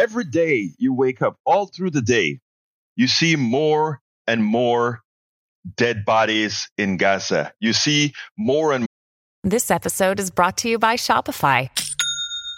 every day you wake up, all through the day, you see more and more dead bodies in Gaza. You see more and This episode is brought to you by Shopify.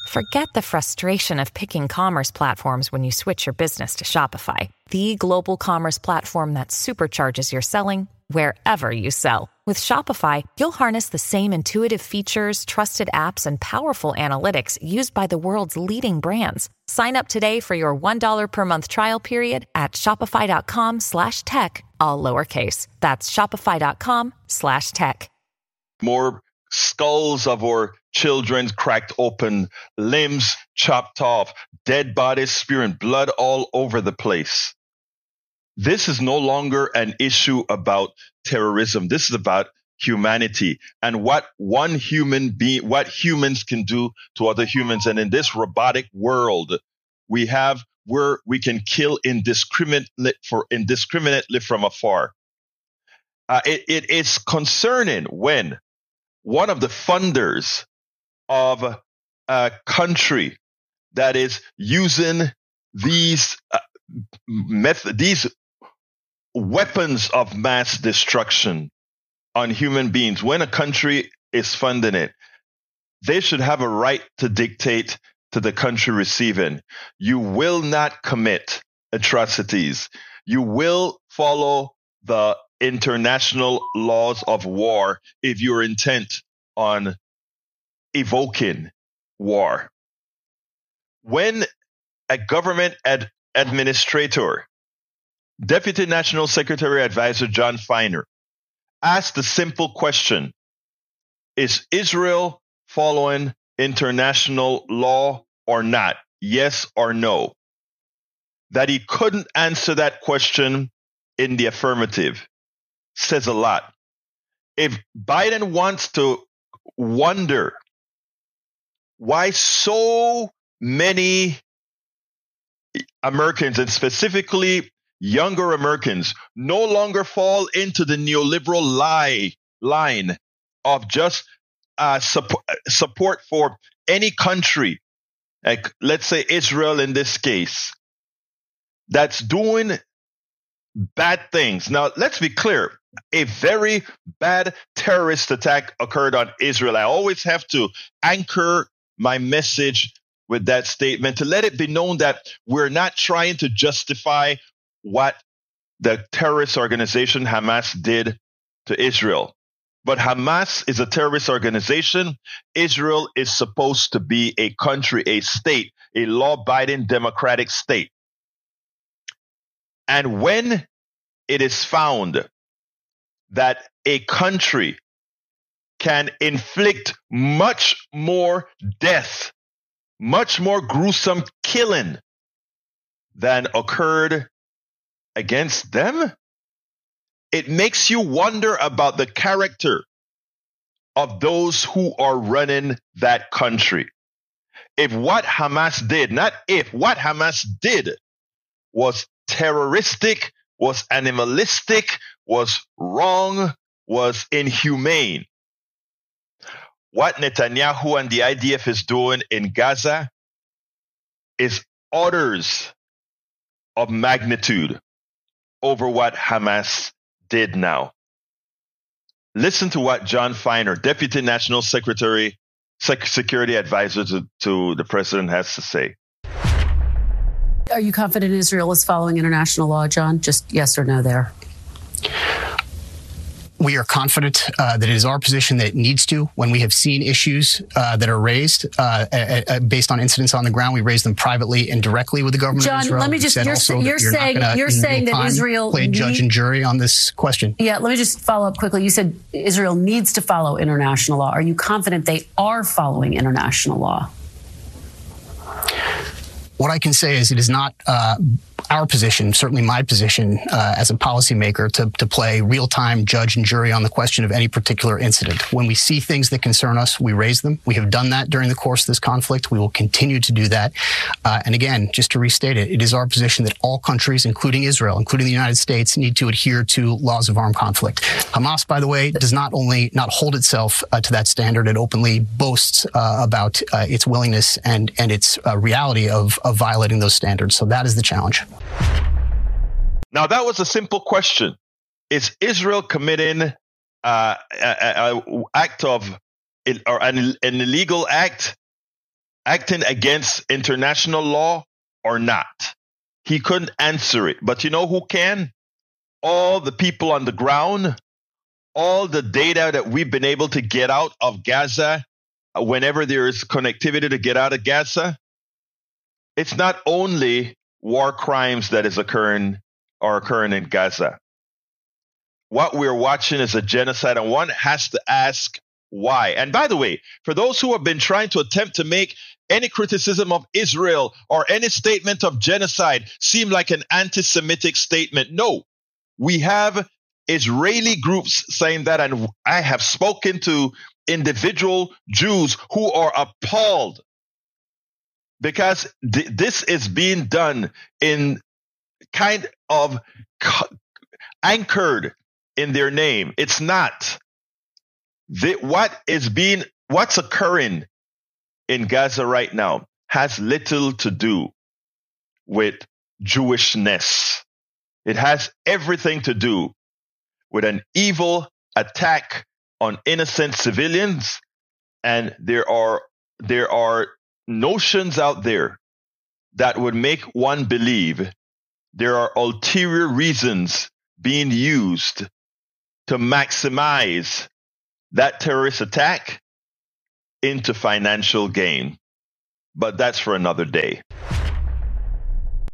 Forget the frustration of picking commerce platforms when you switch your business to Shopify, the global commerce platform that supercharges your selling wherever you sell. With Shopify, you'll harness the same intuitive features, trusted apps, and powerful analytics used by the world's leading brands. Sign up today for your $1 per month trial period at shopify.com slash tech, all lowercase. That's shopify.com slash tech. more skulls of our children cracked open, limbs chopped off, dead bodies spewing blood all over the place. This is no longer an issue about terrorism. This is about humanity and what one human being, what humans can do to other humans. And in this robotic world, we have where we can kill indiscriminately for indiscriminately from afar. Uh, it, it is concerning when one of the funders of a country that is using these uh, method, these weapons of mass destruction on human beings, when a country is funding it, they should have a right to dictate to the country receiving. You will not commit atrocities. You will follow the international laws of war if you're intent on evoking war. When a government ad- administrator, Deputy National Secretary Advisor Jon Finer, asked the simple question Is Israel following international law or not? Yes or no? That he couldn't answer that question in the affirmative says a lot. If Biden wants to wonder why so many Americans, and specifically younger Americans, no longer fall into the neoliberal lie line of just uh, support, support for any country, like let's say Israel in this case, that's doing bad things. Now, let's be clear. A very bad terrorist attack occurred on Israel. I always have to anchor my message with that statement to let it be known that we're not trying to justify what the terrorist organization Hamas did to Israel. But Hamas is a terrorist organization. Israel is supposed to be a country, a state, a law abiding democratic state. And when it is found that a country can inflict much more death, much more gruesome killing than occurred against them, it makes you wonder about the character of those who are running that country. If what Hamas did, not if, what Hamas did was terroristic, was animalistic, was wrong, was inhumane. What Netanyahu and the IDF is doing in Gaza is orders of magnitude over what Hamas did now. Listen to what Jon Finer, Deputy National Secretary, Sec- Security Advisor to, to the President, has to say. Are you confident Israel is following international law, Jon? Just yes or no there. We are confident uh, that it is our position that it needs to. When we have seen issues uh, that are raised uh, a, a, based on incidents on the ground, we raise them privately and directly with the government Jon, of Israel. let me just- you're you're you're saying- you're saying that Israel play judge and jury on this question. Yeah, let me just follow up quickly. You said Israel needs to follow international law. Are you confident they are following international law? What I can say is it is not. Our position, certainly my position uh, as a policymaker, to, to play real time judge and jury on the question of any particular incident. When we see things that concern us, we raise them. We have done that during the course of this conflict. We will continue to do that. Uh, and again, just to restate it, it is our position that all countries, including Israel, including the United States, need to adhere to laws of armed conflict. Hamas, by the way, does not only not hold itself uh, to that standard, it openly boasts uh, about uh, its willingness and and its uh, reality of of violating those standards. So that is the challenge. Now, that was a simple question. Is Israel committing uh, an act of or an, an illegal act acting against international law or not? He couldn't answer it. But you know who can? All the people on the ground, all the data that we've been able to get out of Gaza uh, whenever there is connectivity to get out of Gaza. It's not only war crimes that is occurring are occurring in Gaza. What we're watching is a genocide, and one has to ask why. And by the way, for those who have been trying to attempt to make any criticism of Israel or any statement of genocide seem like an anti Semitic statement, no. We have Israeli groups saying that, and I have spoken to individual Jews who are appalled because th- this is being done in kind of anchored in their name. It's not. The, what is being, what's occurring in Gaza right now has little to do with Jewishness. It has everything to do with an evil attack on innocent civilians. And there are, there are notions out there that would make one believe there are ulterior reasons being used to maximize that terrorist attack into financial gain. But that's for another day